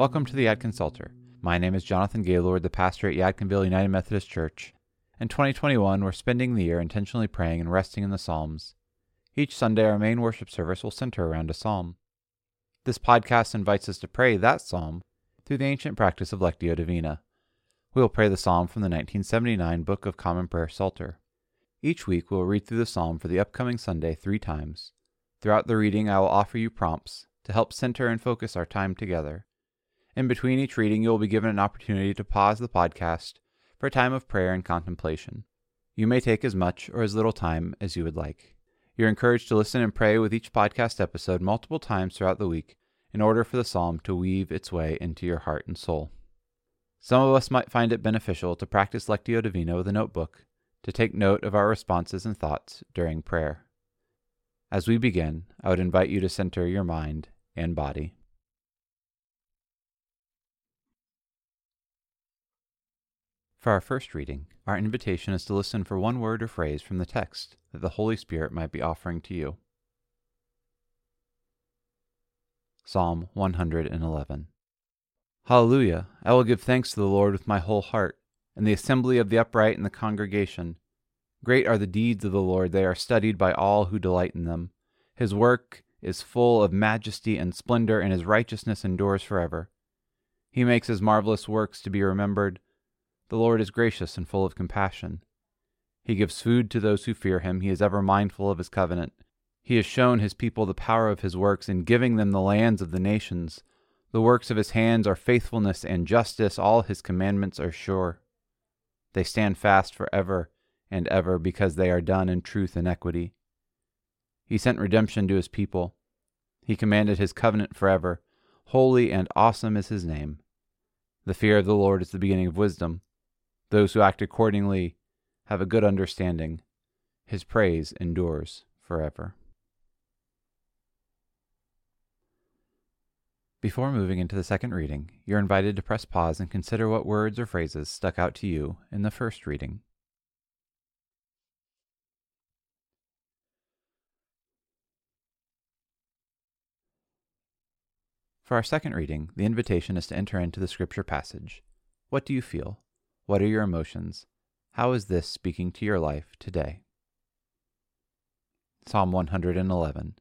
Welcome to the Yadkin Psalter. My name is Jonathan Gaylord, the pastor at Yadkinville United Methodist Church. In 2021, we're spending the year intentionally praying and resting in the Psalms. Each Sunday, our main worship service will center around a psalm. This podcast invites us to pray that psalm through the ancient practice of Lectio Divina. We will pray the psalm from the 1979 Book of Common Prayer Psalter. Each week, we will read through the psalm for the upcoming Sunday three times. Throughout the reading, I will offer you prompts to help center and focus our time together. In between each reading, you will be given an opportunity to pause the podcast for a time of prayer and contemplation. You may take as much or as little time as you would like. You're encouraged to listen and pray with each podcast episode multiple times throughout the week in order for the psalm to weave its way into your heart and soul. Some of us might find it beneficial to practice Lectio Divina with a notebook to take note of our responses and thoughts during prayer. As we begin, I would invite you to center your mind and body. For our first reading, our invitation is to listen for one word or phrase from the text that the Holy Spirit might be offering to you. Psalm 111 Hallelujah! I will give thanks to the Lord with my whole heart, in the assembly of the upright in the congregation. Great are the deeds of the Lord, they are studied by all who delight in them. His work is full of majesty and splendor, and his righteousness endures forever. He makes his marvelous works to be remembered the Lord is gracious and full of compassion. He gives food to those who fear him. He is ever mindful of his covenant. He has shown his people the power of his works in giving them the lands of the nations. The works of his hands are faithfulness and justice. All his commandments are sure. They stand fast for ever and ever because they are done in truth and equity. He sent redemption to his people. He commanded his covenant forever. Holy and awesome is his name. The fear of the Lord is the beginning of wisdom. Those who act accordingly have a good understanding. His praise endures forever. Before moving into the second reading, you're invited to press pause and consider what words or phrases stuck out to you in the first reading. For our second reading, the invitation is to enter into the scripture passage. What do you feel? What are your emotions? How is this speaking to your life today? Psalm 111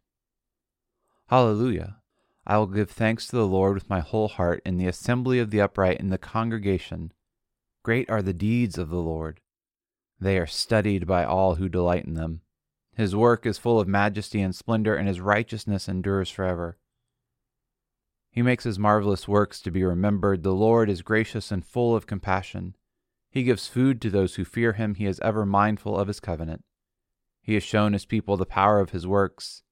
Hallelujah! I will give thanks to the Lord with my whole heart in the assembly of the upright in the congregation. Great are the deeds of the Lord. They are studied by all who delight in them. His work is full of majesty and splendor, and his righteousness endures forever. He makes his marvelous works to be remembered. The Lord is gracious and full of compassion. He gives food to those who fear him. He is ever mindful of his covenant. He has shown his people the power of his works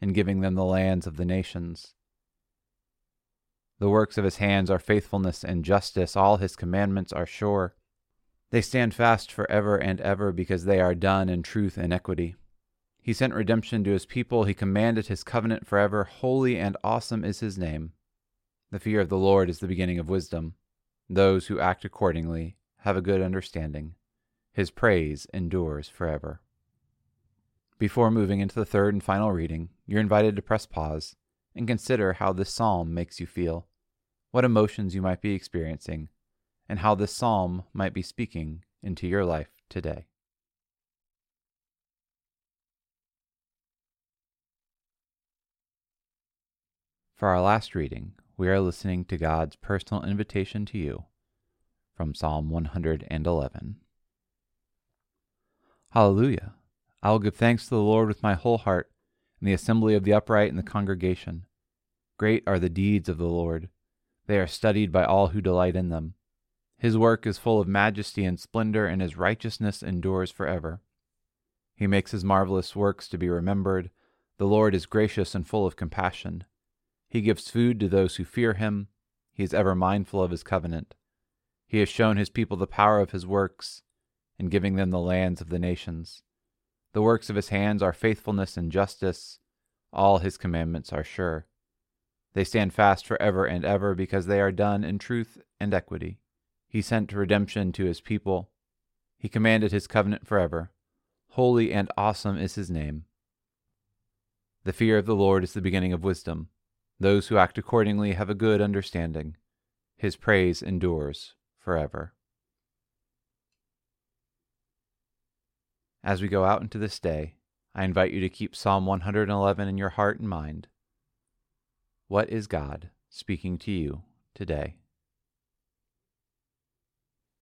in giving them the lands of the nations. The works of his hands are faithfulness and justice. All his commandments are sure. They stand fast for ever and ever because they are done in truth and equity. He sent redemption to his people. He commanded his covenant forever. Holy and awesome is his name. The fear of the Lord is the beginning of wisdom. Those who act accordingly have a good understanding. His praise endures forever. Before moving into the third and final reading, you're invited to press pause and consider how this psalm makes you feel, what emotions you might be experiencing, and how this psalm might be speaking into your life today. For our last reading, we are listening to God's personal invitation to you from Psalm 111. Hallelujah! I will give thanks to the Lord with my whole heart in the assembly of the upright and the congregation. Great are the deeds of the Lord. They are studied by all who delight in them. His work is full of majesty and splendor, and his righteousness endures forever. He makes his marvelous works to be remembered. The Lord is gracious and full of compassion. He gives food to those who fear him. He is ever mindful of his covenant. He has shown his people the power of his works in giving them the lands of the nations. The works of his hands are faithfulness and justice. All his commandments are sure. They stand fast for ever and ever because they are done in truth and equity. He sent redemption to his people. He commanded his covenant forever. Holy and awesome is his name. The fear of the Lord is the beginning of wisdom. Those who act accordingly have a good understanding. His praise endures forever. As we go out into this day, I invite you to keep Psalm 111 in your heart and mind. What is God speaking to you today?